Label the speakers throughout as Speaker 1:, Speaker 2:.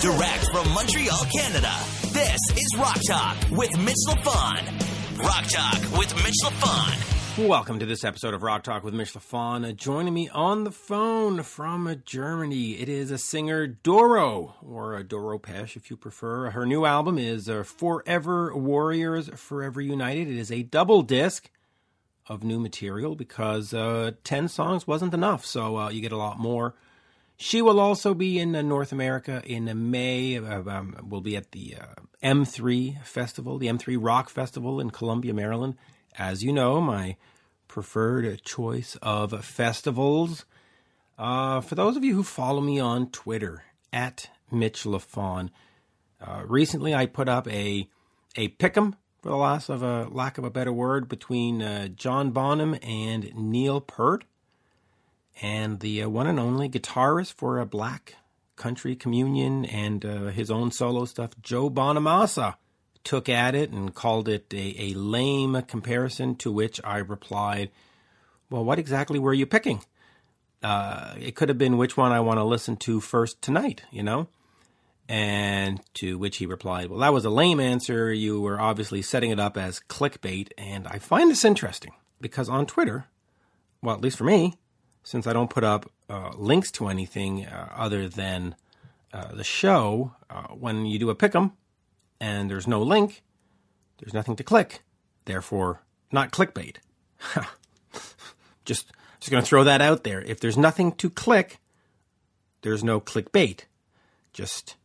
Speaker 1: Direct from Montreal, Canada. This is Rock Talk with Mitch LaFon. Rock Talk with Mitch LaFon.
Speaker 2: Welcome to this episode of Rock Talk with Mitch LaFon. Uh, joining me on the phone from Germany, it is a singer Doro, or uh, Doro Pesch if you prefer. Her new album is uh, Forever Warriors, Forever United. It is a double disc of new material because uh, 10 songs wasn't enough, so uh, you get a lot more. She will also be in uh, North America in uh, May. Uh, um, we'll be at the uh, M3 Festival, the M3 Rock Festival in Columbia, Maryland. As you know, my preferred choice of festivals. Uh, for those of you who follow me on Twitter, at Mitch LaFon, uh, recently I put up a a pick'em, for the last of a lack of a better word, between John Bonham and Neil Peart and the uh, one and only guitarist for a Black Country Communion and uh, his own solo stuff, Joe Bonamassa, took at it and called it a, a lame comparison. To which I replied, "Well, what exactly were you picking? Uh, it could have been which one I want to listen to first tonight, you know." And to which he replied, Well, that was a lame answer. You were obviously setting it up as clickbait. And I find this interesting because on Twitter, well, at least for me, since I don't put up uh, links to anything uh, other than uh, the show, uh, when you do a pick'em and there's no link, there's nothing to click. Therefore, not clickbait. just just going to throw that out there. If there's nothing to click, there's no clickbait. Just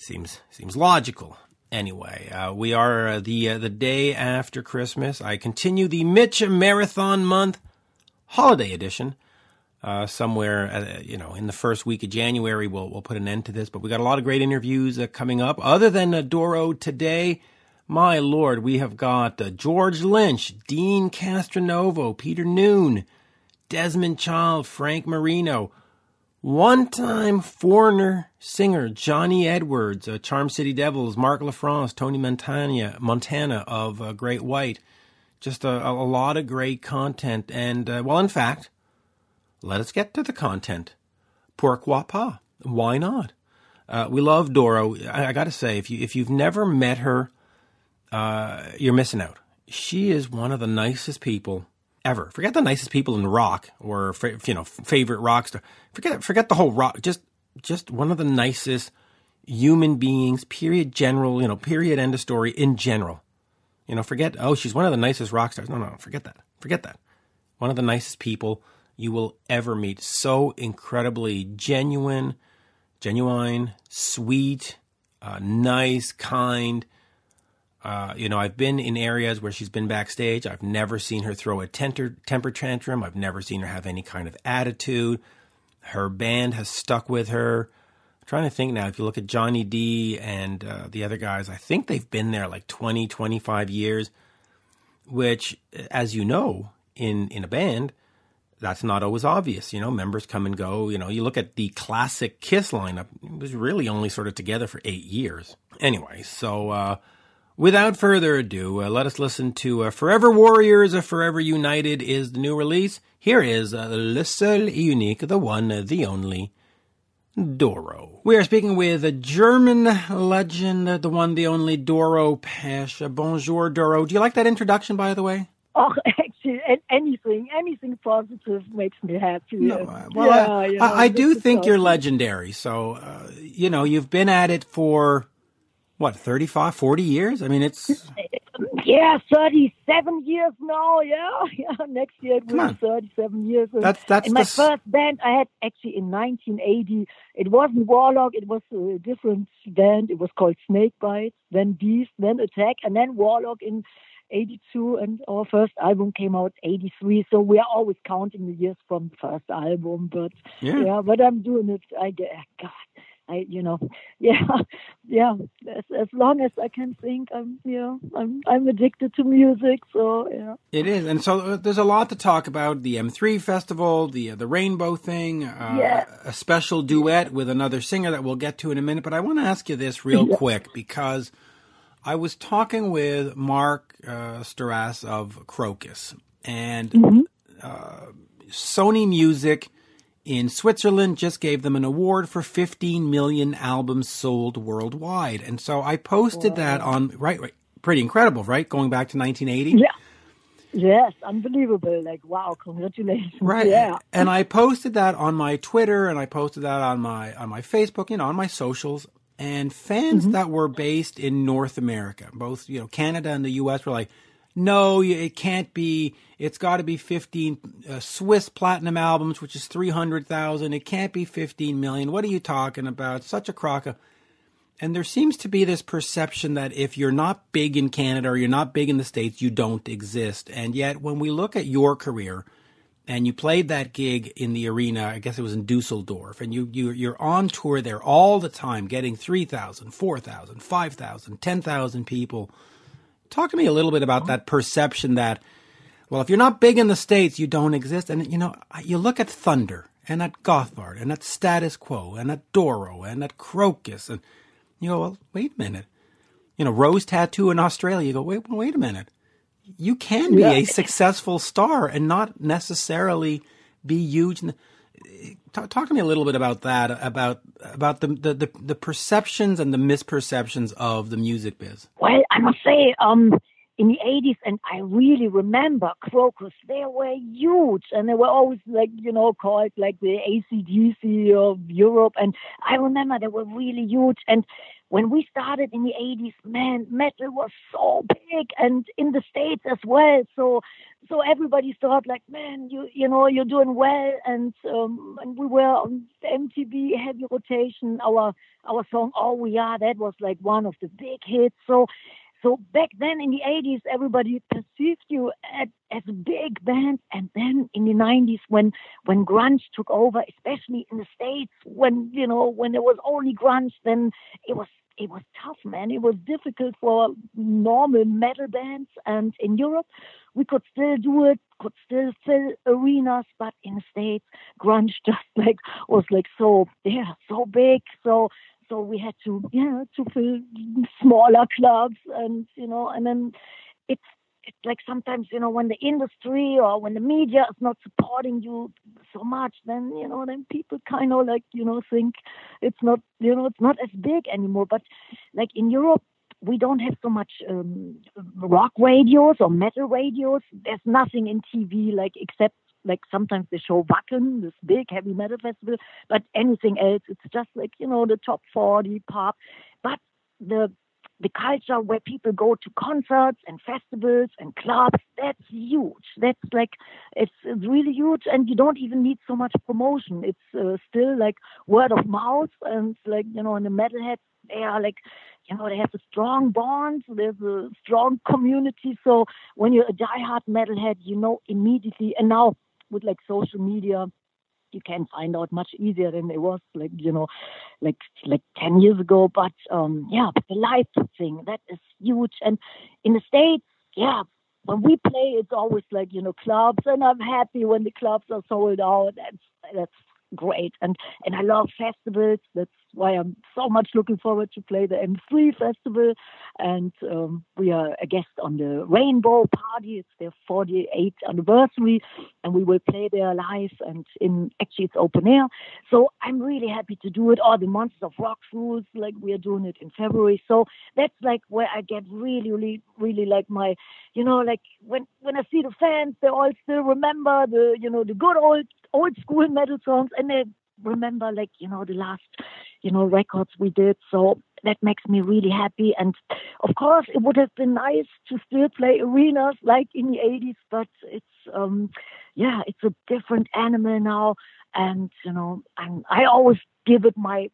Speaker 2: seems seems logical. Anyway, uh, we are uh, the the day after Christmas. I continue the Mitch Marathon Month Holiday Edition uh, somewhere, uh, you know, in the first week of January, we'll we'll put an end to this. But we got a lot of great interviews uh, coming up. Other than uh, Doro today, my lord, we have got uh, George Lynch, Deen Castronovo, Peter Noone, Desmond Child, Frank Marino, one-time foreigner singer Johnny Edwards, uh, Charm City Devils, Marc LaFrance, Tony Montana, Montana of uh, Great White. Just a, a, lot of great content, and uh, well, in fact let us get to the content. Pourquoi pas? Why not? Uh, we love Doro. I, I got to say, if you if you've never met her, uh, you're missing out. She is one of the nicest people ever. Forget the nicest people in rock or you know favorite rock star. Forget forget the whole rock. Just just one of the nicest human beings. Period. General. You know. Period. End of story. In general. You know. Forget. Oh, she's one of the nicest rock stars. No, no. Forget that. Forget that. One of the nicest people you will ever meet. So incredibly genuine, genuine, sweet, uh, nice, kind. Uh, you know, I've been in areas where she's been backstage. I've never seen her throw a temper, temper tantrum. I've never seen her have any kind of attitude. Her band has stuck with her. I'm trying to think now, if you look at Johnny D and uh, the other guys, I think they've been there like 20, 25 years, which, as you know, in, in a band, that's not always obvious. You know, members come and go. You know, you look at the classic Kiss lineup, it was really only sort of together for eight years. Anyway, so uh, without further ado, uh, let us listen to uh, Forever Warriors, Forever United is the new release. Here is uh, Le Seul Unique, the one, the only, Doro. We are speaking with a German legend, the one, the only Doro Pesch. Bonjour, Doro. Do you like that introduction, by the way?
Speaker 3: Oh, actually, anything, anything positive makes me happy.
Speaker 2: No, uh, well, yeah, I, you know, I, I do think you're legendary. So, uh, you know, you've been at it for what, 35, 40 years? I mean, it's.
Speaker 3: Yeah, 37 years now. Yeah, yeah. Next year it will be 37 years.
Speaker 2: That's, that's
Speaker 3: and my first band I had actually in 1980. It wasn't Warlock, it was a different band. It was called Snakebite, then Beast, then Attack, and then Warlock in 82 and our first album came out 83 so we are always counting the years from the first album but yeah, yeah but i'm doing it i get god I, you know, yeah, yeah. As, as long as I can think, I'm, you know, I'm, I'm addicted to music. So yeah,
Speaker 2: it is. And so uh, there's a lot to talk about: the M3 festival, the uh, the Rainbow thing, uh,
Speaker 3: yeah.
Speaker 2: a special duet with another singer that we'll get to in a minute. But I want to ask you this real yeah. quick because I was talking with Mark uh, of Krokus and
Speaker 3: mm-hmm.
Speaker 2: uh, Sony Music in Switzerland just gave them an award for 15 million albums sold worldwide. And so I posted that on, right, right, pretty incredible, right? Going back to 1980.
Speaker 3: Yeah. Yes, unbelievable. Like, wow, congratulations.
Speaker 2: Right.
Speaker 3: Yeah.
Speaker 2: And I posted that on my Twitter and I posted that on my on my Facebook, you know, on my socials. And fans
Speaker 3: Mm-hmm.
Speaker 2: that were based in North America, both, you know, Canada and the US were like, no, it can't be. It's got to be 15 uh, Swiss platinum albums, which is 300,000. It can't be 15 million. What are you talking about? Such a crock of. And there seems to be this perception that if you're not big in Canada or you're not big in the States, you don't exist. And yet, when we look at your career, and you played that gig in the arena, I guess it was in Dusseldorf, and you, you, you're on tour there all the time, getting 3,000, 4,000, 5,000, 10,000 people. Talk to me a little bit about that perception that, well, if you're not big in the States, you don't exist. And, you know, you look at Thunder and at Gotthard and at Status Quo and at Doro and at Krokus and you go, well, wait a minute. You know, Rose Tattoo in Australia, you go, wait, wait a minute. You can be
Speaker 3: Yeah.
Speaker 2: a successful star and not necessarily be huge. Talk, talk to me a little bit about that, about about the, the, the, the perceptions and the misperceptions of the music biz.
Speaker 3: Well, I must say, um, in the 80s, and I really remember Krokus, they were huge and they were always like, you know, called like the ACDC of Europe. And I remember they were really huge. And when we started in the 80s, man, metal was so big and in the States as well. So, so everybody thought like, man, you, you know, you're doing well. And, um, and we were on MTV heavy rotation. Our, our song, Oh We Are, that was like one of the big hits. So, so back then in the 80s, everybody perceived you as, as a big band. And then in the 90s, when, when grunge took over, especially in the States, when, you know, when there was only grunge, then it was, it was tough, man. It was difficult for normal metal bands. And in Europe, we could still do it, could still fill arenas, but in the States, grunge just like was like so, yeah, so big. So, so we had to yeah to fill smaller clubs and you know and then it's it's like sometimes you know when the industry or when the media is not supporting you so much then you know then people kind of like you know think it's not you know it's not as big anymore. But like in Europe we don't have so much um, rock radios or metal radios. There's nothing in TV like except like sometimes they show Wacken, this big heavy metal festival, but anything else, it's just like, you know, the top 40 pop. But the the culture where people go to concerts and festivals and clubs, that's huge. That's like, it's, it's really huge. And you don't even need so much promotion. It's uh, still like word of mouth. And like, you know, in the metalheads, they are like, you know, they have a strong bond. There's a strong community. So when you're a diehard metalhead, you know immediately. And now with like social media, you can find out much easier than it was like you know like like 10 years ago. But um yeah but the live thing that is huge. And in the states yeah when we play it's always like you know clubs and i'm happy when the clubs are sold out. That's that's great. And and i love festivals. That's why i'm so much looking forward to play the m3 festival. And um, we are a guest on the rainbow party. It's their 48th anniversary and we will play there live and in actually it's open air. So i'm really happy to do it. Or the monsters of rock rules like we are doing it in february. So that's like where i get really really really like my you know like when when i see the fans they all still remember the you know the good old old school metal songs and they remember like you know the last you know records we did. So that makes me really happy. And of course it would have been nice to still play arenas like in the 80s but it's um yeah it's a different animal now. And you know and i always give it my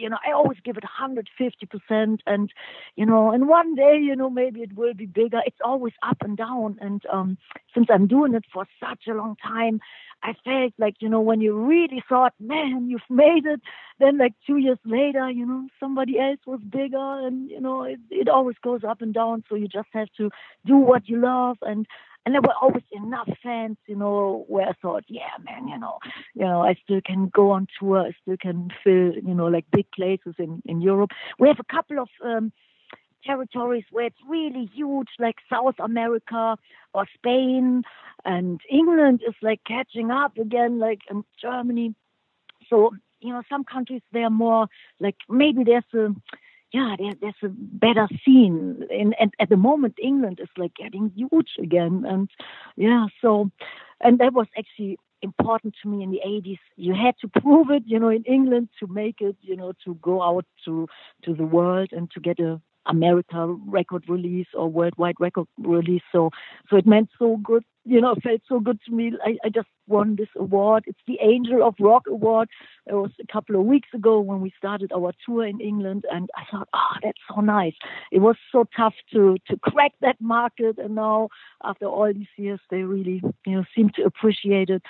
Speaker 3: you know, I always give it 150%. And, you know, and one day, you know, maybe it will be bigger. It's always up and down. And um, since I'm doing it for such a long time, I felt like, you know, when you really thought, man, you've made it, then like two years later, you know, somebody else was bigger. And, you know, it, it always goes up and down. So you just have to do what you love. And, and there were always enough fans, you know, where I thought, yeah, man, you know, you know, I still can go on tour, I still can fill, you know, like big places in in Europe. We have a couple of um, territories where it's really huge, like South America or Spain, and England is like catching up again, like in Germany. So you know, some countries they're more like maybe there's a yeah, there, there's a better scene. And, and at the moment, England is like getting huge again. And yeah, so, and that was actually important to me in the 80s. You had to prove it, you know, in England to make it, you know, to go out to to the world and to get a America record release or worldwide record release. So, so it meant so good, you know, it felt so good to me. I, I just won this award. It's the Angel of Rock Award. It was a couple of weeks ago when we started our tour in England, and I thought, oh, that's so nice. It was so tough to to crack that market, and now after all these years, they really, you know, seem to appreciate it.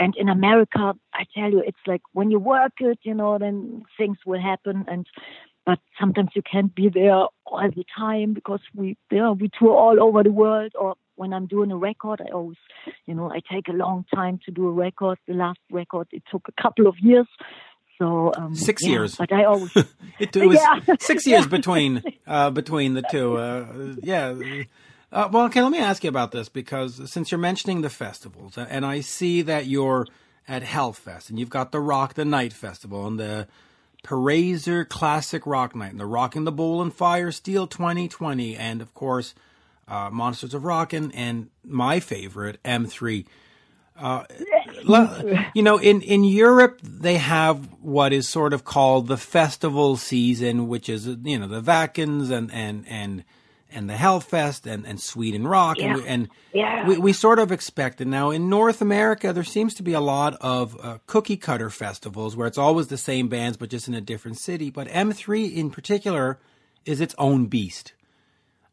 Speaker 3: And in America, I tell you, it's like when you work it, you know, then things will happen. And but sometimes you can't be there all the time because we yeah we tour all over the world or when I'm doing a record I always you know I take a long time to do a record. The last record it took a couple of years. So um,
Speaker 2: six
Speaker 3: yeah,
Speaker 2: years.
Speaker 3: but I always
Speaker 2: it, it was
Speaker 3: Yeah.
Speaker 2: six years between uh, between the two uh, yeah. Uh, well okay let me ask you about this because since you're mentioning the festivals and I see that you're at Hellfest and you've got the Rock the Night Festival and the Parazer Classic Rock Night and the Rock Rocking the Bowl and Fire Steel 2020, and of course, uh, Monsters of Rockin' and my favorite M3. Uh, you know, in, in Europe, they have what is sort of called the festival season, which is, you know, the Wackens and, and, and, and the Hellfest and, and Sweden Rock. And, we,
Speaker 3: Yeah.
Speaker 2: and
Speaker 3: Yeah.
Speaker 2: we, we sort of expect it. Now, in North America, there seems to be a lot of uh, cookie cutter festivals where it's always the same bands, but just in a different city. But M3 in particular is its own beast.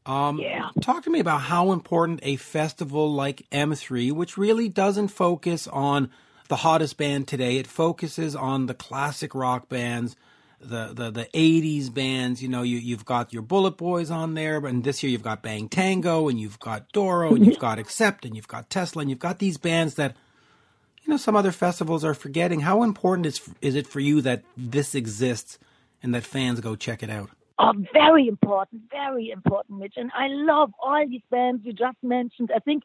Speaker 2: Um,
Speaker 3: Yeah.
Speaker 2: Talk to me about how important a festival like M3, which really doesn't focus on the hottest band today, it focuses on the classic rock bands, the the, the 80s bands. You know, you, you've got your Bullet Boys on there, and this year you've got Bang Tango, and you've got Doro, and you've got Accept, and you've got Tesla, and you've got these bands that you know some other festivals are forgetting. How important is is it for you that this exists and that fans go check it out?
Speaker 3: Oh, very important, very important, Mitch. And I love all these bands you just mentioned. I think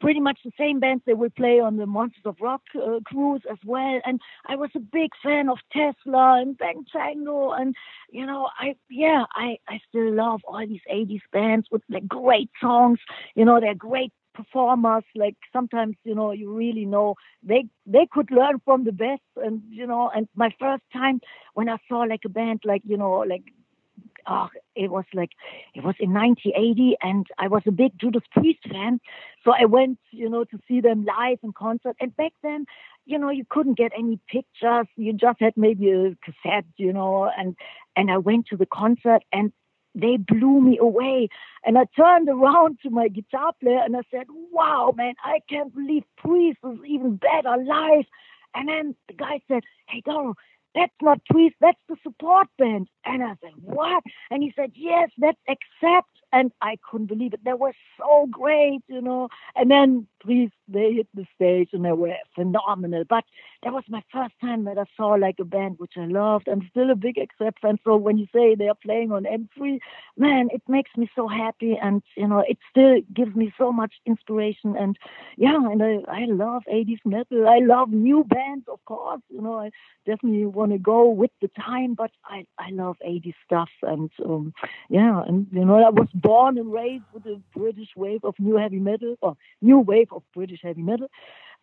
Speaker 3: pretty much the same bands they will play on the Monsters of Rock uh, cruise as well. And I was a big fan of Tesla and Bang Tango. And, you know, I, yeah, I, I still love all these 80s bands with like great songs. You know, they're great performers like sometimes you know you really know they they could learn from the best and you know and my first time when i saw like a band like you know like oh, it was like it was in 1980 and i was a big judas priest fan so i went you know to see them live in concert and back then you know you couldn't get any pictures you just had maybe a cassette you know and and i went to the concert and they blew me away. And I turned around to my guitar player and I said, Wow, man, I can't believe Priest is even better live. And then the guy said, Hey, Doro, that's not Priest, that's the support band. And I said, What? And he said, Yes, that's Accept. And I couldn't believe it. They were so great, you know. And then Priest, they hit the stage and they were phenomenal. But that was my first time that I saw like a band which I loved. I'm still a big Accept fan. So when you say they're playing on M3, man, it makes me so happy. And, you know, it still gives me so much inspiration. And yeah, and I, I love 80s metal. I love new bands, of course. You know, I definitely want to go with the time, but I, I love 80s stuff. And um, yeah, and, you know, I was born and raised with the British wave of new heavy metal, or new wave of British heavy metal.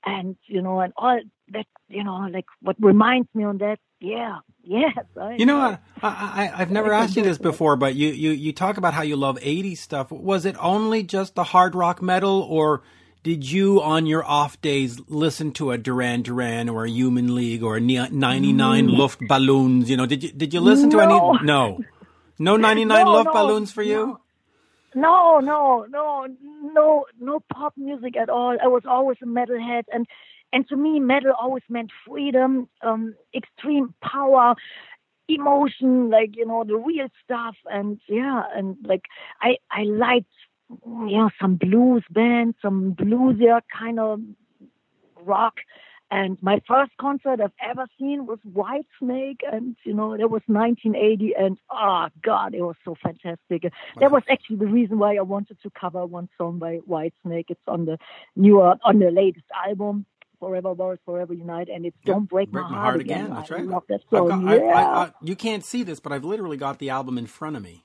Speaker 3: And, you know, and all that, you know, like what reminds me on that, yeah, yes. I,
Speaker 2: You know? I, I, I've never asked you this before, but you, you, you talk about how you love 80s stuff. Was it only just the hard rock metal, or did you, on your off days, listen to a Duran Duran or a Human League or a Ni- 99 mm. Luftballons? You know, did you, did you listen to any? No. No 99
Speaker 3: No,
Speaker 2: Luft
Speaker 3: no,
Speaker 2: Balloons for you?
Speaker 3: No, no, no, no, no pop music at all. I was always a metalhead, and and to me, metal always meant freedom, um, extreme power, emotion, like you know the real stuff, and yeah, and like I I liked you know some blues bands, some bluesier kind of rock. And my first concert I've ever seen was Whitesnake, and you know that was 1980, and oh god, it was so fantastic. That was actually the reason why I wanted to cover one song by Whitesnake. It's on the newer, on the latest album. Forever Boys, Forever Unite, and it's Don't Break,
Speaker 2: Break
Speaker 3: My,
Speaker 2: My
Speaker 3: Heart,
Speaker 2: Heart
Speaker 3: Again.
Speaker 2: Again, that's
Speaker 3: I
Speaker 2: right.
Speaker 3: love that song.
Speaker 2: Got-
Speaker 3: yeah.
Speaker 2: I- I- I- you can't see this, but I've literally got the album in front of me.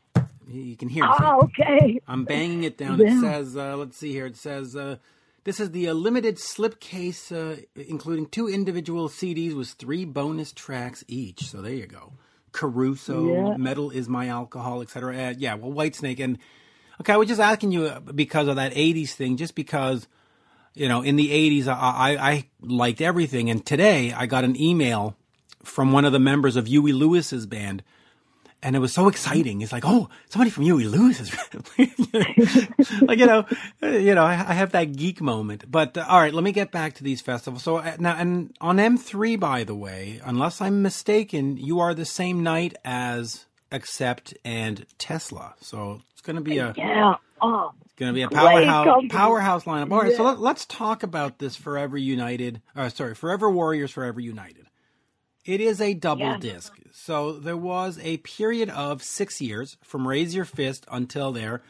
Speaker 2: You can hear
Speaker 3: ah, okay.
Speaker 2: I'm banging it down. It says, uh, let's see here. It says, uh, this is the uh, limited slipcase, uh, including two individual CDs with three bonus tracks each. So there you go. Caruso,
Speaker 3: Yeah.
Speaker 2: Metal is My Alcohol, etc. Uh, yeah, well, Whitesnake. And okay, I was just asking you uh, because of that 80s thing, just because, you know, in the 80s, I, I, I liked everything. And today I got an email from one of the members of Huey Lewis's band and it was so exciting. It's like, oh, somebody from Huey Lewis is like, you know, uh, you know, I, I have that geek moment. But uh, all right, let me get back to these festivals. So uh, now, and on M3, by the way, unless I'm mistaken, you are the same night as Accept and Tesla. So it's going to be a
Speaker 3: Yeah. Oh, it's
Speaker 2: going to be a powerhouse powerhouse lineup. All right, so
Speaker 3: Yeah.
Speaker 2: let, let's talk about this Forever United. Uh, sorry, Forever Warriors, Forever United. It is a double
Speaker 3: Yeah.
Speaker 2: disc. So there was a period of six years from Raise Your Fist until there,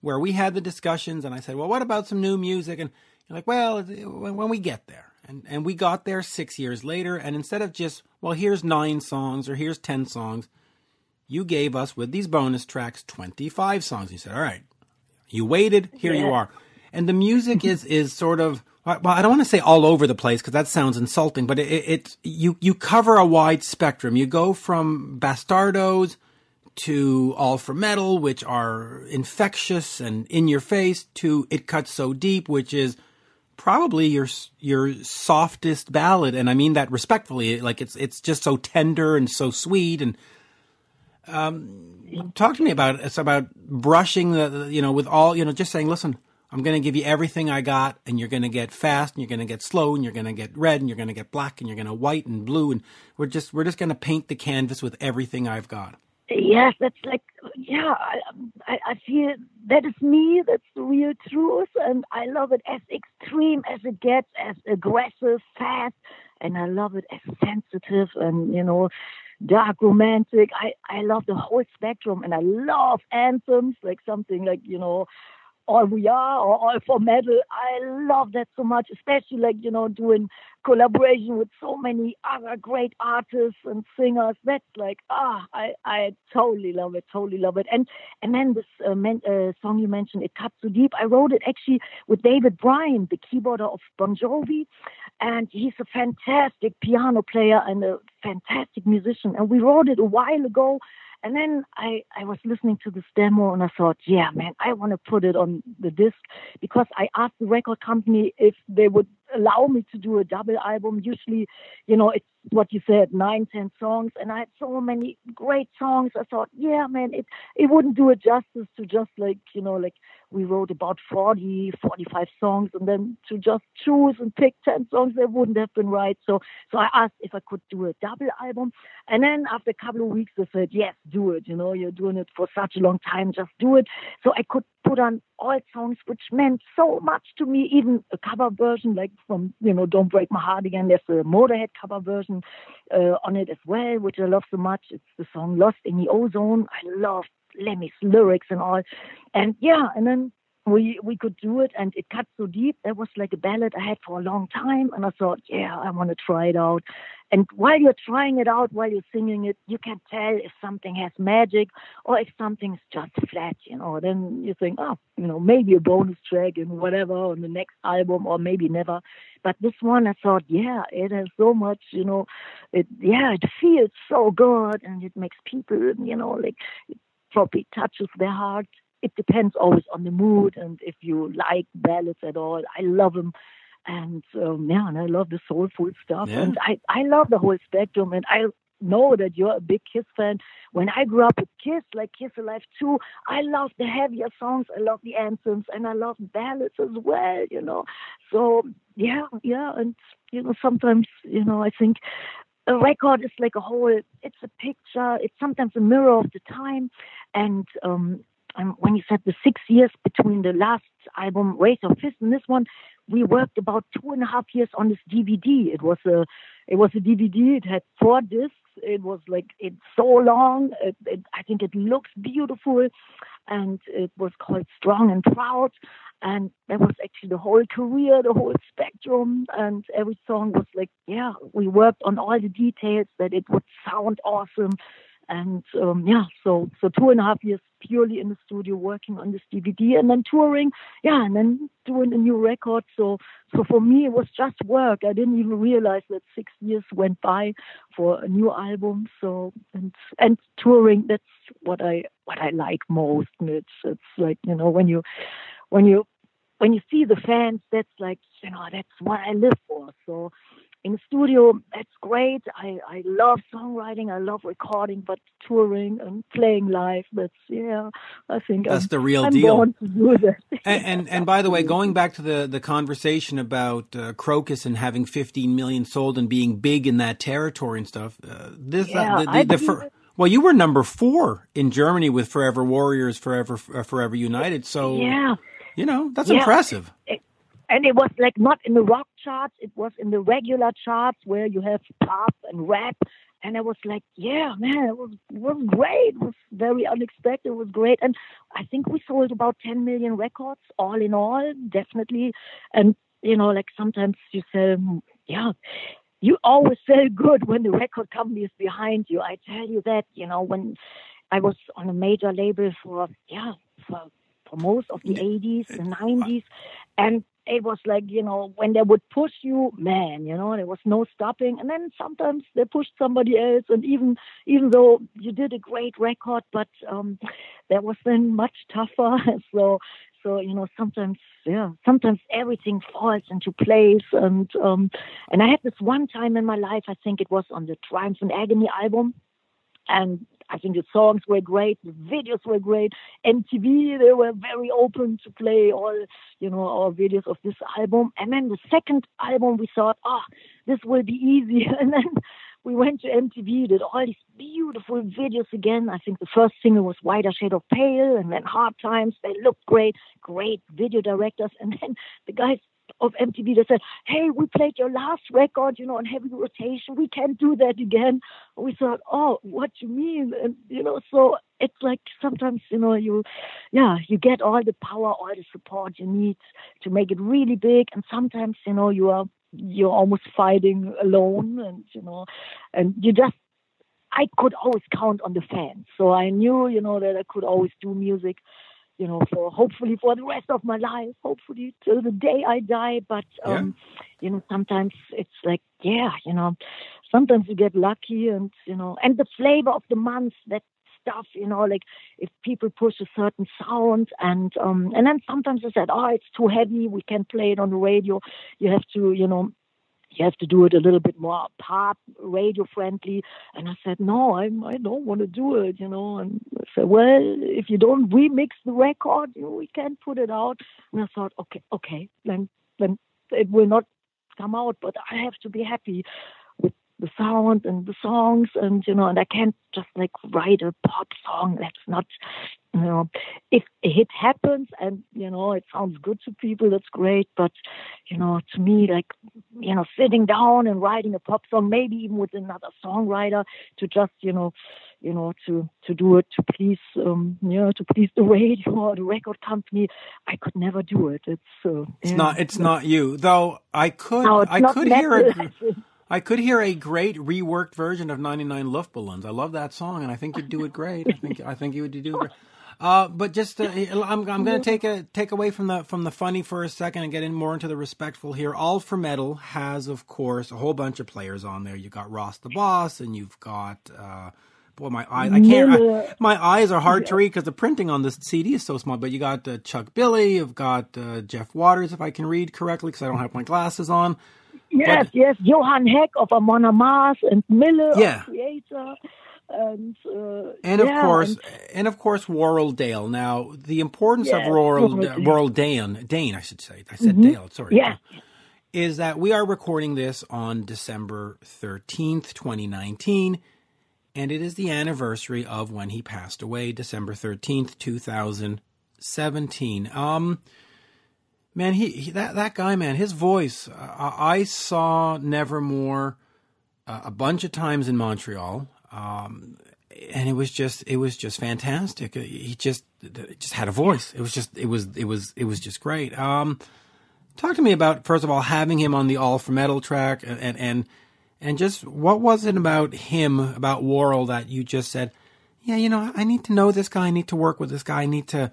Speaker 2: where we had the discussions, and I said, "Well, what about some new music?" And you're like, "Well, when, we get there." And and we got there six years later, and instead of just, "Well, here's nine songs" or "Here's ten songs," you gave us with these bonus tracks 25 songs. You said, "All right, you waited, here you are." And the music is is sort of well, I don't want to say all over the place because that sounds insulting, but it, it, you you cover a wide spectrum. You go from bastardos to all for metal, which are infectious and in your face, to it cuts so deep, which is probably your your softest ballad, and I mean that respectfully. Like it's it's just so tender and so sweet, and um, talk to me about it. It's about brushing the you know with all you know, just saying, listen. I'm going to give you everything I got, and you're going to get fast, and you're going to get slow, and you're going to get red, and you're going to get black, and you're going to white and blue, and we're just we're just going to paint the canvas with everything I've got.
Speaker 3: Yes, that's like, yeah, I, I, feel that is me. That's the real truth. And I love it as extreme as it gets, as aggressive, fast. And I love it as sensitive and, you know, dark romantic. I, I love the whole spectrum. And I love anthems, like something like, you know, all we are or for metal. I love that so much, especially like, you know, doing collaboration with so many other great artists and singers. That's like, ah, I, I totally love it, totally love it. And and then this uh, uh, song you mentioned, It Cuts So Deep, I wrote it actually with David Bryan, the keyboarder of Bon Jovi. And he's a fantastic piano player and a fantastic musician. And we wrote it a while ago. And then I, I was listening to this demo and I thought, yeah, man, I want to put it on the disc because I asked the record company if they would allow me to do a double album. Usually, you know, it's what you said, nine, ten songs. And I had so many great songs. I thought, yeah, man, it, it wouldn't do it justice to just like, you know, like we wrote about 40, 45 songs and then to just choose and pick 10 songs, that wouldn't have been right. So, so I asked if I could do a double album. And then after a couple of weeks, they said, yes, do it. You know, you're doing it for such a long time, just do it. So I could put on all songs which meant so much to me, even a cover version like from, you know, Don't Break My Heart Again. There's a Motorhead cover version uh, on it as well, which I love so much. It's the song Lost in the Ozone. I love Lemmy's lyrics and all. And yeah, and then we we could do it and it cut so deep. That was like a ballad i had for a long time. And i thought yeah i want to try it out. And while you're trying it out while you're singing it you can tell if something has magic or if something's just flat you know. Then you think oh you know maybe a bonus track and whatever on the next album or maybe never. But this one i thought yeah it has so much you know it yeah it feels so good and it makes people you know like probably touches their heart it depends always on the mood and if you like ballads at all. I love them. And um, yeah, and I love the soulful stuff.
Speaker 2: Yeah.
Speaker 3: And I, I love the whole spectrum. And I know that you're a big Kiss fan. When I grew up with Kiss, like Kiss Alive 2, I love the heavier songs. I love the anthems and I love ballads as well, you know. So yeah, yeah. And, you know, sometimes, you know, I think a record is like a whole, it's a picture. It's sometimes a mirror of the time. And, um, um, when you said the six years between the last album, Raise Your Fist, and this one, we worked about two and a half years on this DVD. It was a, it was a DVD. It had four discs. It was like it's so long. It, it, I think it looks beautiful, and it was called Strong and Proud. And that was actually the whole career, the whole spectrum, and every song was like, yeah, we worked on all the details that it would sound awesome and um, yeah, so so two and a half years purely in the studio working on this DVD, and then touring, yeah, and then doing a new record. So so for me, it was just work. I didn't even realize that six years went by for a new album. So and and touring, that's what I what I like most. It's it's like you know when you when you when you see the fans, that's like you know that's what I live for. So in the studio, that's great. I, I love songwriting. I love recording, but touring and playing live, that's, yeah, I think
Speaker 2: that's
Speaker 3: I'm,
Speaker 2: the real
Speaker 3: I'm
Speaker 2: deal.
Speaker 3: born to do that.
Speaker 2: and, and, and by the way, going back to the the conversation about uh, Krokus and having 15 million sold and being big in that territory and stuff, uh, this
Speaker 3: Yeah,
Speaker 2: uh, the, the, the fir- well, you were number four in Germany with Forever Warriors, Forever uh, Forever United. So
Speaker 3: yeah.
Speaker 2: you know that's
Speaker 3: Yeah.
Speaker 2: impressive.
Speaker 3: And it was like not in the rock charts it was in the regular charts where you have pop and rap and I was like, yeah, man, it was it was great. It was very unexpected. It was great, and I think we sold about 10 million records all in all, definitely. And you know, like sometimes you sell, yeah, you always sell good when the record company is behind you. I tell you that, you know, when I was on a major label for yeah for for most of the 80s and 90s, and it was like you know when they would push you man you know there was no stopping. And then sometimes they pushed somebody else. And even even though you did a great record but um that was then much tougher. So so you know sometimes yeah sometimes everything falls into place. And um and i had this one time in my life i think it was on the triumph and agony album. And I think the songs were great, the videos were great. MTV, they were very open to play all, you know, our videos of this album. And then the second album, we thought, ah, this will be easy. And then we went to MTV, did all these beautiful videos again. I think the first single was Whiter Shade of Pale, and then Hard Times. They looked great, great video directors. And then the guys of MTV that said, "Hey, we played your last record, you know, on heavy rotation. We can't do that again." We thought, "Oh, what do you mean?" And you know, so it's like sometimes, you know, you, yeah, you get all the power, all the support you need to make it really big, and sometimes, you know, you are you're almost fighting alone, and you know, and you just. I could always count on the fans, so I knew, you know, that I could always do music you know, for hopefully for the rest of my life, hopefully till the day I die. But um, you know, sometimes it's like, yeah, you know, sometimes you get lucky, and you know, and the flavor of the month, that stuff, you know, like if people push a certain sound, and um, and then sometimes they said, oh, it's too heavy, we can't play it on the radio. You have to, you know, you have to do it a little bit more pop radio friendly. And i said no i i don't want to do it you know. And i said well if you don't remix the record you know, we can't put it out. And i thought okay okay then then it will not come out but i have to be happy the sound and the songs and you know and i can't just like write a pop song that's not you know if a hit happens and you know it sounds good to people that's great but you know to me like you know sitting down and writing a pop song maybe even with another songwriter to just you know you know to to do it to please um you know to please the radio or the record company i could never do it it's uh,
Speaker 2: It's
Speaker 3: yeah.
Speaker 2: not it's not you though. I could
Speaker 3: no,
Speaker 2: I could hear
Speaker 3: metal.
Speaker 2: I could hear a great reworked version of 99 Luftballons. I love that song, and I think you'd do it great. I think I think you would do it. Uh, but just uh, I'm I'm going to take a take away from the from the funny for a second and get in more into the respectful here. All for Metal has, of course, a whole bunch of players on there. You've got Ross the Boss, and you've got. Uh, Boy, my eyes! I can't. I, my eyes are hard to read because the printing on this CD is so small. But you got uh, Chuck Billy, you've got uh, Jeff Waters, if I can read correctly, because I don't have my glasses on.
Speaker 3: Yes,
Speaker 2: But-
Speaker 3: yes, Johan Hegg of Amon Amarth and Mille
Speaker 2: Yeah.
Speaker 3: of Kreator, and uh,
Speaker 2: And of
Speaker 3: yeah,
Speaker 2: course,
Speaker 3: and-
Speaker 2: and of course, Warrel Dale. Now, the importance
Speaker 3: Yes,
Speaker 2: of
Speaker 3: Warrel, Dale.
Speaker 2: Warrel Dane, Dane, I should say. I said Dale. Sorry.
Speaker 3: yeah,
Speaker 2: Is that we are recording this on December thirteenth, twenty nineteen. and it is the anniversary of when he passed away, December 13th, 2017. Um, man, he, he that, that guy, man, his voice, uh, I saw Nevermore uh, a bunch of times in Montreal. Um, and it was just it was just fantastic. He just just had a voice. It was just it was it was it was just great. Um, talk to me about first of all having him on the All for Metal track and and and just what was it about him about Warrel that you just said, yeah, you know, I need to know this guy. I need to work with this guy. I need to.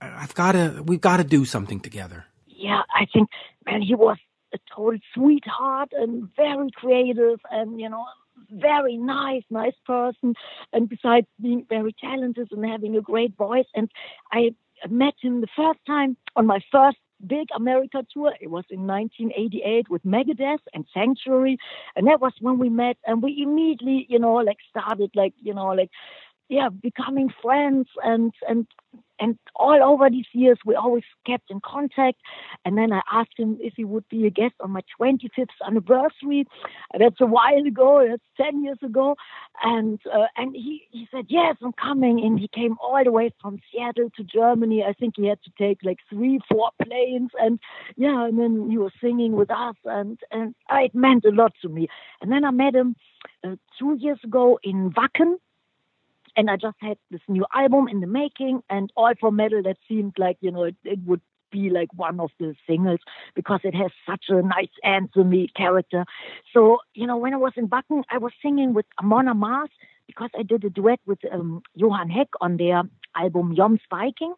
Speaker 2: I've got to. We've got to do something together.
Speaker 3: Yeah, I think man, he was a total sweetheart and very creative, and you know, very nice, nice person. And besides being very talented and having a great voice, and I met him the first time on my first big America tour. It was in 1988 with Megadeth and Sanctuary, and that was when we met. And we immediately, you know, like started like, you know, like yeah, becoming friends and and and all over these years we always kept in contact. And then I asked him if he would be a guest on my 25th anniversary. That's a while ago. That's 10 years ago. And uh, and he he said yes, I'm coming. And he came all the way from Seattle to Germany. I think he had to take like three, four planes. And yeah, and then he was singing with us, and and it meant a lot to me. And then I met him uh, two years ago in Wacken and I just had this new album in the making, and all for metal that seemed like you know it, it would be like one of the singles because it has such a nice anthemy character. So you know, when I was in Wacken, I was singing with Amon Amarth because I did a duet with um, Johan Hegg on their album Jom's Viking.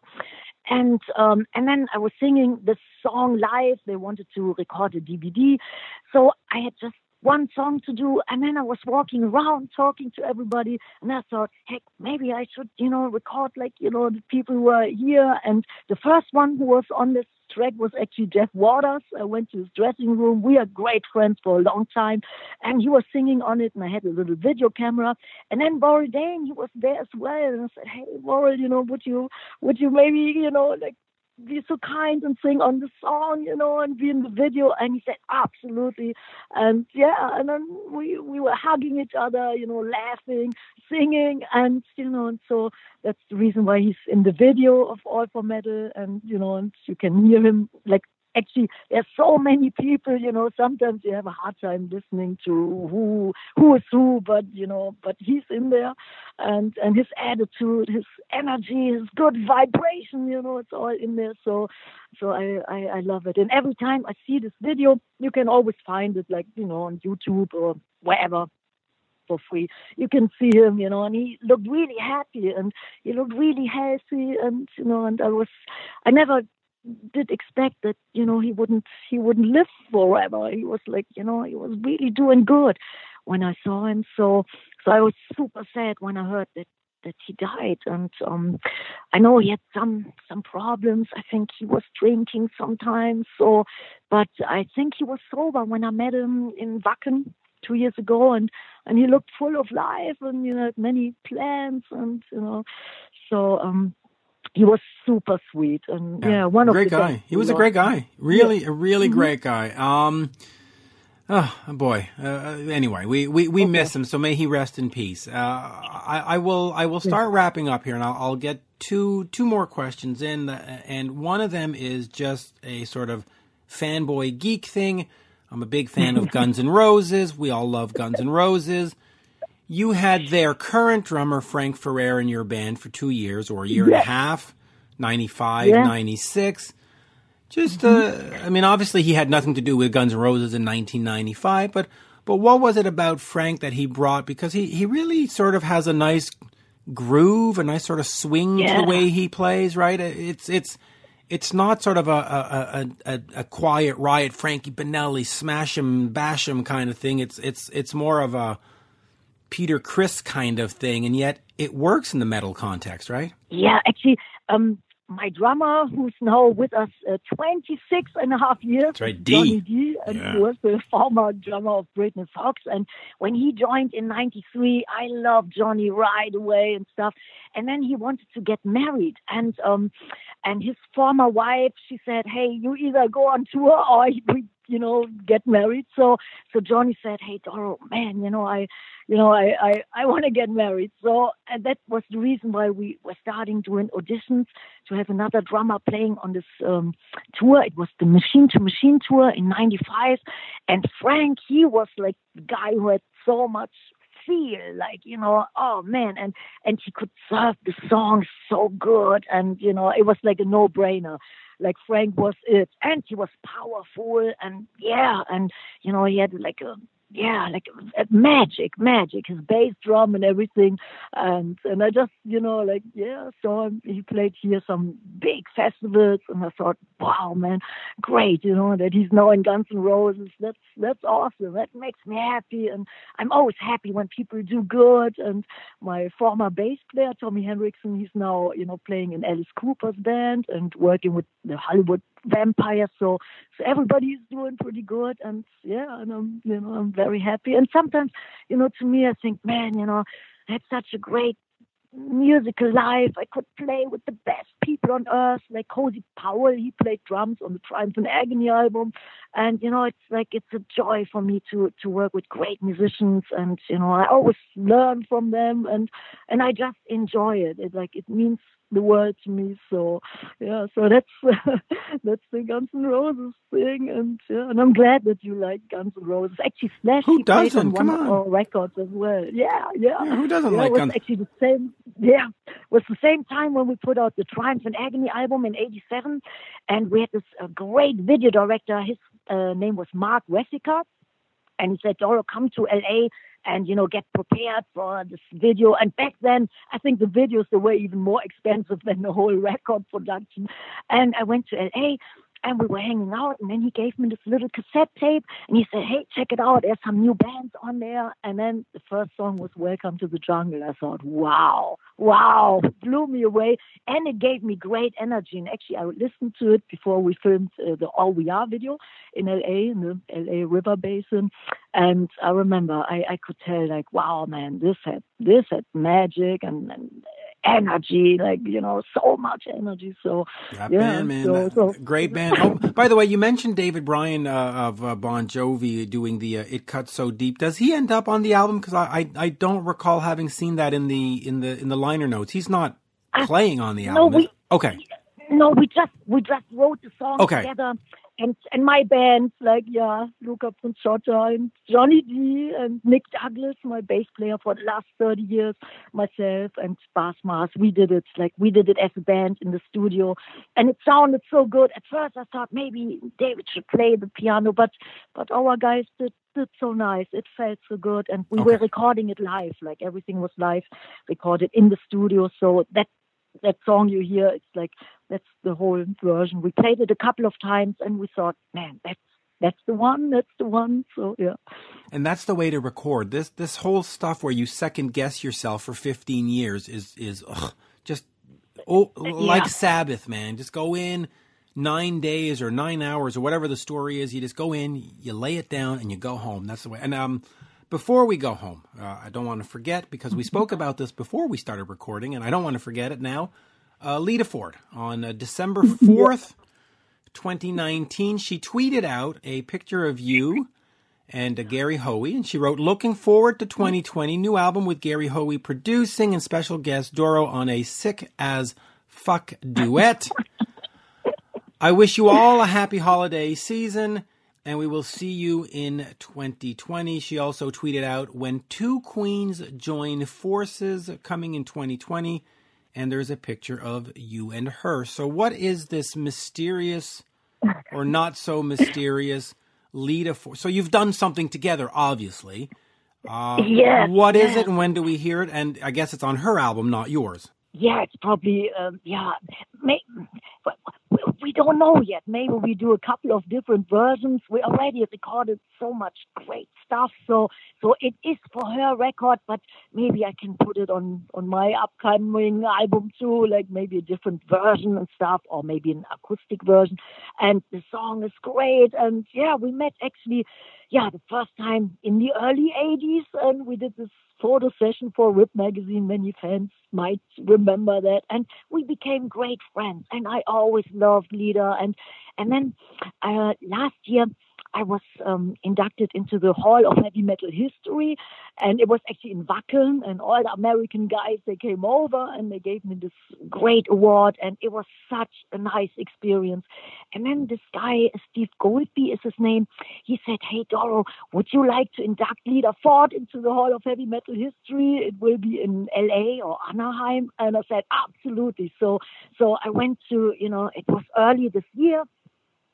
Speaker 3: And um, and then I was singing this song live. They wanted to record a DVD, so I had just one song to do. And then I was walking around talking to everybody. And I thought, heck, maybe I should, you know, record like, you know, the people who are here. And the first one who was on this track was actually Jeff Waters. I went to his dressing room. We are great friends for a long time. And he was singing on it. And I had a little video camera. And then Warrel Dane, he was there as well. And I said, hey, Warrel, you know, would you, would you maybe, you know, like be so kind and sing on the song, you know, and be in the video. And he said, absolutely. And yeah, and then we, we were hugging each other, you know, laughing, singing. And, you know, and so that's the reason why he's in the video of All for Metal. And, you know, and you can hear him like actually there's so many people you know sometimes you have a hard time listening to who who is who but you know but he's in there. And and his attitude his energy his good vibration you know it's all in there. So so I, I i love it. And every time i see this video you can always find it like you know on youtube or wherever for free. You can see him, you know, and he looked really happy and he looked really healthy and you know, and I was I never did expect that you know he wouldn't he wouldn't live forever. He was like you know he was really doing good when I saw him. So so I was super sad when I heard that that he died and um I know he had some some problems. I think he was drinking sometimes so but I think he was sober when I met him in Wacken two years ago and and he looked full of life and you know many plans and you know so um he was super sweet and yeah, yeah one
Speaker 2: great
Speaker 3: of
Speaker 2: the guy. He was a great guy, really, yeah. a really mm-hmm. great guy. Um, oh boy. Uh, anyway, we we, we okay. miss him, so may he rest in peace. Uh, I, I will I will start yeah. wrapping up here, and I'll, I'll, get two two more questions in, and one of them is just a sort of fanboy geek thing. I'm a big fan of Guns N' Roses. We all love Guns N' Roses you had their current drummer Frank Ferrer in your band for two years or a year yes. and a half, 95, yeah. 96. Just, mm-hmm. uh, I mean, obviously he had nothing to do with Guns N' Roses in 1995, but but what was it about Frank that he brought? Because he, he really sort of has a nice groove, a nice sort of swing yeah. to the way he plays, right? It's it's it's not sort of a a, a, a quiet riot Frankie Banali smash him bash him kind of thing. It's it's it's more of a Peter Criss kind of thing, and yet it works in the metal context, right?
Speaker 3: Yeah, actually, um, my drummer, who's now with us uh, 26 and a half years,
Speaker 2: That's right, D.
Speaker 3: Johnny D, and yeah. he was the former drummer of Britny Fox. And when he joined in 93, I loved Johnny right away and stuff. And then he wanted to get married. And um, and his former wife, she said, hey, you either go on tour or we you know, get married. So, so Johnny said, "Hey, Doro, man, you know, I, you know, I, I, I want to get married." So, and that was the reason why we were starting doing auditions to have another drummer playing on this um, tour. It was the Machine to Machine tour in '95, and Frank, he was like the guy who had so much feel like you know oh man and and he could serve the songs so good and you know it was like a no brainer like Frank was uh, it, and he was powerful, and yeah, and you know he had like a yeah, like uh, magic, magic, his bass drum and everything. And and I just, you know, like yeah, saw him. He played here some big festivals, and I thought, wow, man, great, you know, that he's now in Guns N' Roses. That's that's awesome. That makes me happy, and I'm always happy when people do good. And my former bass player Tommy Henriksen, he's now, you know, playing in Alice Cooper's band and working with the Hollywood Vampires. So so everybody is doing pretty good, and yeah, and I'm, you know, I'm very happy. And sometimes, you know, to me, I think, man, you know, I had such a great musical life. I could play with the best people on earth, like Cozy Powell. He played drums on the Triumph and Agony album, and you know, it's like it's a joy for me to to work with great musicians, and you know, I always learn from them, and and I just enjoy it. It like it means the world to me. So yeah, so that's that's the Guns N' Roses thing, and yeah, and I'm glad that you like Guns N' Roses. Actually, Slash
Speaker 2: who doesn't?
Speaker 3: on
Speaker 2: Come
Speaker 3: one
Speaker 2: on.
Speaker 3: of our records as well. Yeah, yeah.
Speaker 2: Yeah, who doesn't
Speaker 3: yeah,
Speaker 2: like
Speaker 3: it was
Speaker 2: Guns?
Speaker 3: actually the same. Yeah, it was the same time when we put out the Triumph and Agony album in '87, and we had this uh, great video director. His uh, name was Mark Rezyka, and he said, "Doro, come to LA and you know get prepared for this video." And back then, I think the videos were even more expensive than the whole record production. And I went to LA. And we were hanging out, and then he gave me this little cassette tape, and he said, "Hey, check it out. There's some new bands on there." And then the first song was "Welcome to the Jungle." I thought, "Wow, wow!" Blew me away, and it gave me great energy. And actually, I listened to it before we filmed uh, the All We Are video in LA, in the LA River Basin, and I remember I, I could tell, like, "Wow, man, this had this had magic and, and energy, like you know, so much energy." So
Speaker 2: That
Speaker 3: yeah,
Speaker 2: band, man,
Speaker 3: so- so-
Speaker 2: great band. Oh, by the way, you mentioned David Bryan uh, of uh, Bon Jovi doing the uh, "It Cuts So Deep." Does he end up on the album? Because I, I I don't recall having seen that in the in the in the liner notes. He's not playing on the
Speaker 3: no,
Speaker 2: album.
Speaker 3: we-
Speaker 2: okay,
Speaker 3: No, we just we just wrote the song
Speaker 2: Okay.
Speaker 3: together, and and my bands like yeah, Luca Princiotta and Johnny D and Nick Douglas, my bass player for the last thirty years, myself and Bas Maas. We did it like we did it as a band in the studio, and it sounded so good. At first, I thought maybe David should play the piano, but but our guys did did so nice. It felt so good, and we were recording it live. Like everything was live, recorded in the studio. So that that song you hear, it's like that's the whole version. We played it a couple of times, and we thought, man, that's that's the one, that's the one. So yeah,
Speaker 2: and that's the way to record this. This whole stuff where you second guess yourself for fifteen years is is ugh, just oh, like Sabbath, man. Just go in nine days or nine hours or whatever the story is. You just go in, you lay it down, and you go home. That's the way. And um, before we go home, uh, I don't want to forget because we spoke about this before we started recording, and I don't want to forget it now. Uh, Lita Ford on uh, December fourth, 2019, she tweeted out a picture of you and uh, Gary Hoey, and she wrote, "Looking forward to 2020, new album with Gary Hoey producing and special guest Doro on a sick as fuck duet. I wish you all a happy holiday season." And we will see you in 2020. She also tweeted out when two queens join forces coming in 2020, and there's a picture of you and her. So, what is this mysterious or not so mysterious Lita for? So, you've done something together, obviously. Uh,
Speaker 3: Yes,
Speaker 2: What is it, and when do we hear it? And I guess it's on her album, not yours.
Speaker 3: yeah, it's probably um, yeah. May, we, don't know yet. Maybe we do a couple of different versions. We already recorded so much great stuff, so so it is for her record. But maybe I can put it on on my upcoming album too, like maybe a different version and stuff, or maybe an acoustic version. And the song is great. And yeah, we met actually, yeah, the first time in the early '80s, and we did this photo session for Rip magazine. Many fans might remember that, and we became great friends. And I always Lita. And and then uh, last year I was um, inducted into the Hall of Heavy Metal History, and it was actually in Wacken, and all the American guys they came over and they gave me this great award, and it was such a nice experience. And then this guy, Steve Goldby is his name, he said, "Hey Doro, would you like to induct Lita Ford into the Hall of Heavy Metal History? It will be in L.A. or Anaheim." And I said, "Absolutely." So, so I went to, you know, it was early this year.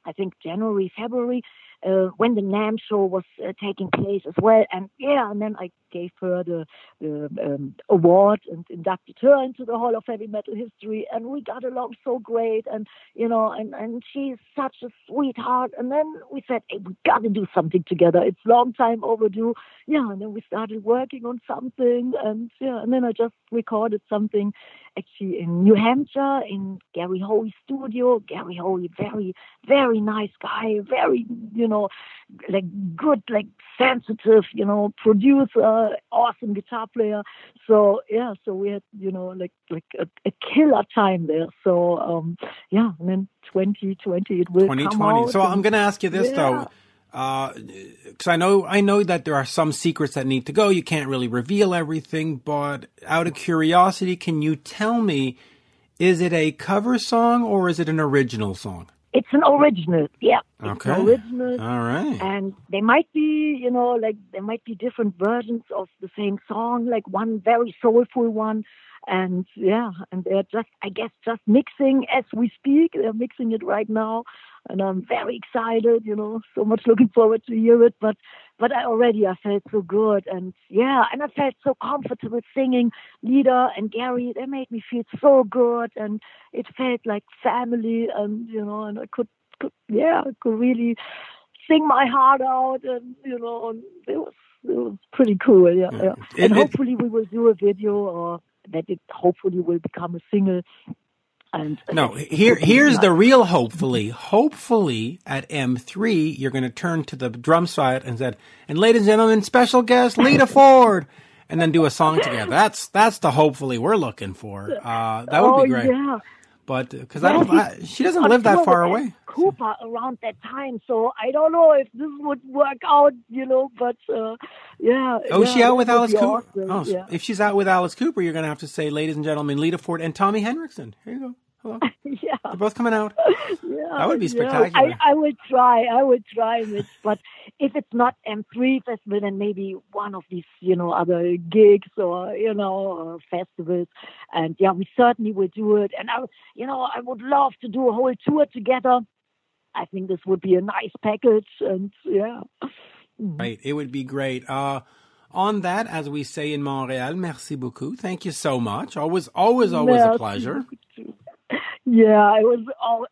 Speaker 3: I think January, February, uh, when the NAMM show was uh, taking place as well. And yeah, and then I gave her the, the um, award and inducted her into the Hall of Heavy Metal History. And we got along so great. And, you know, and, and she's such a sweetheart. And then we said, hey, we got to do something together. It's long time overdue. Yeah, and then we started working on something. And yeah, and then I just recorded something actually in New Hampshire in Gary Hoey's studio. Gary Hoey, very, very nice guy, very, you know, like good, like sensitive, you know, producer, awesome guitar player. So yeah, so we had, you know, like like a, a killer time there. So um yeah, and then 2020 it will 2020.
Speaker 2: So I'm going to ask you this yeah. though because uh, I know I know that there are some secrets that need to go. You can't really reveal everything, but out of curiosity, can you tell me, is it a cover song or is it an original song?
Speaker 3: It's an original, yeah.
Speaker 2: Okay.
Speaker 3: original.
Speaker 2: All right.
Speaker 3: And they might be, you know, like there might be different versions of the same song, like one very soulful one, and yeah, and they're just, I guess, just mixing as we speak. They're mixing it right now and I'm very excited, you know, so much looking forward to hear it. But but I already I felt so good and yeah, and I felt so comfortable singing Lita and Gary. They made me feel so good and it felt like family and you know, and I could, could yeah, I could really sing my heart out and you know, and it was it was pretty cool, yeah. Mm. yeah. It, and hopefully we will do a video or that it hopefully will become a single and
Speaker 2: no, here here's the real hopefully. Hopefully at M3 you're going to turn to the drum side and said, "And ladies and gentlemen, special guest Lita Ford." And then do a song together. That's that's the hopefully we're looking for. Uh, that would
Speaker 3: oh,
Speaker 2: be great.
Speaker 3: Yeah.
Speaker 2: But because I don't, I, she doesn't live that far away.
Speaker 3: Cooper around that time, so I don't know if this would work out, you know. But uh, yeah.
Speaker 2: Oh,
Speaker 3: yeah,
Speaker 2: she out with Alice Cooper?
Speaker 3: Awesome.
Speaker 2: Oh,
Speaker 3: yeah.
Speaker 2: if she's out with Alice Cooper, you're going to have to say, ladies and gentlemen, Lita Ford and Tommy Henriksen. Here you go. Hello.
Speaker 3: yeah.
Speaker 2: They're both coming out.
Speaker 3: Yeah.
Speaker 2: That would be spectacular.
Speaker 3: Yeah. I, I would try. I would try, Mitch. But if it's not M3 Festival, then maybe one of these, you know, other gigs or, you know, festivals. And yeah, we certainly will do it. And I, you know, I would love to do a whole tour together. I think this would be a nice package. And yeah.
Speaker 2: Right. It would be great. Uh, on that, as we say in Montreal, merci beaucoup. Thank you so much. Always, always, always merci a pleasure.
Speaker 3: Beaucoup. Yeah, it was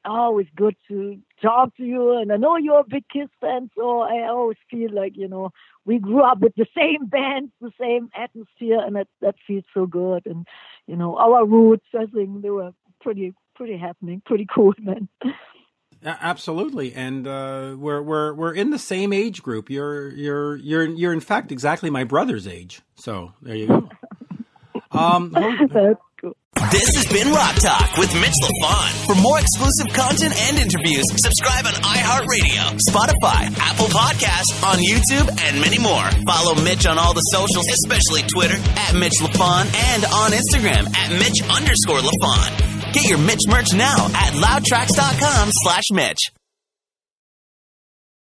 Speaker 3: always good to talk to you, and I know you're a big Kiss fan, so I always feel like you know we grew up with the same band, the same atmosphere, and that that feels so good. And you know our roots, I think they were pretty pretty happening, pretty cool, man.
Speaker 2: Absolutely, and uh, we're we're we're in the same age group. You're you're you're you're in fact exactly my brother's age. So there you go. Um,
Speaker 3: cool.
Speaker 1: This has been Rock Talk with Mitch Lafon. For more exclusive content and interviews, subscribe on iHeartRadio, Spotify, Apple Podcasts, on YouTube, and many more. Follow Mitch on all the socials, especially Twitter at Mitch Lafon and on Instagram at Mitch underscore Lafon. Get your Mitch merch now at loudtracks.com slash Mitch.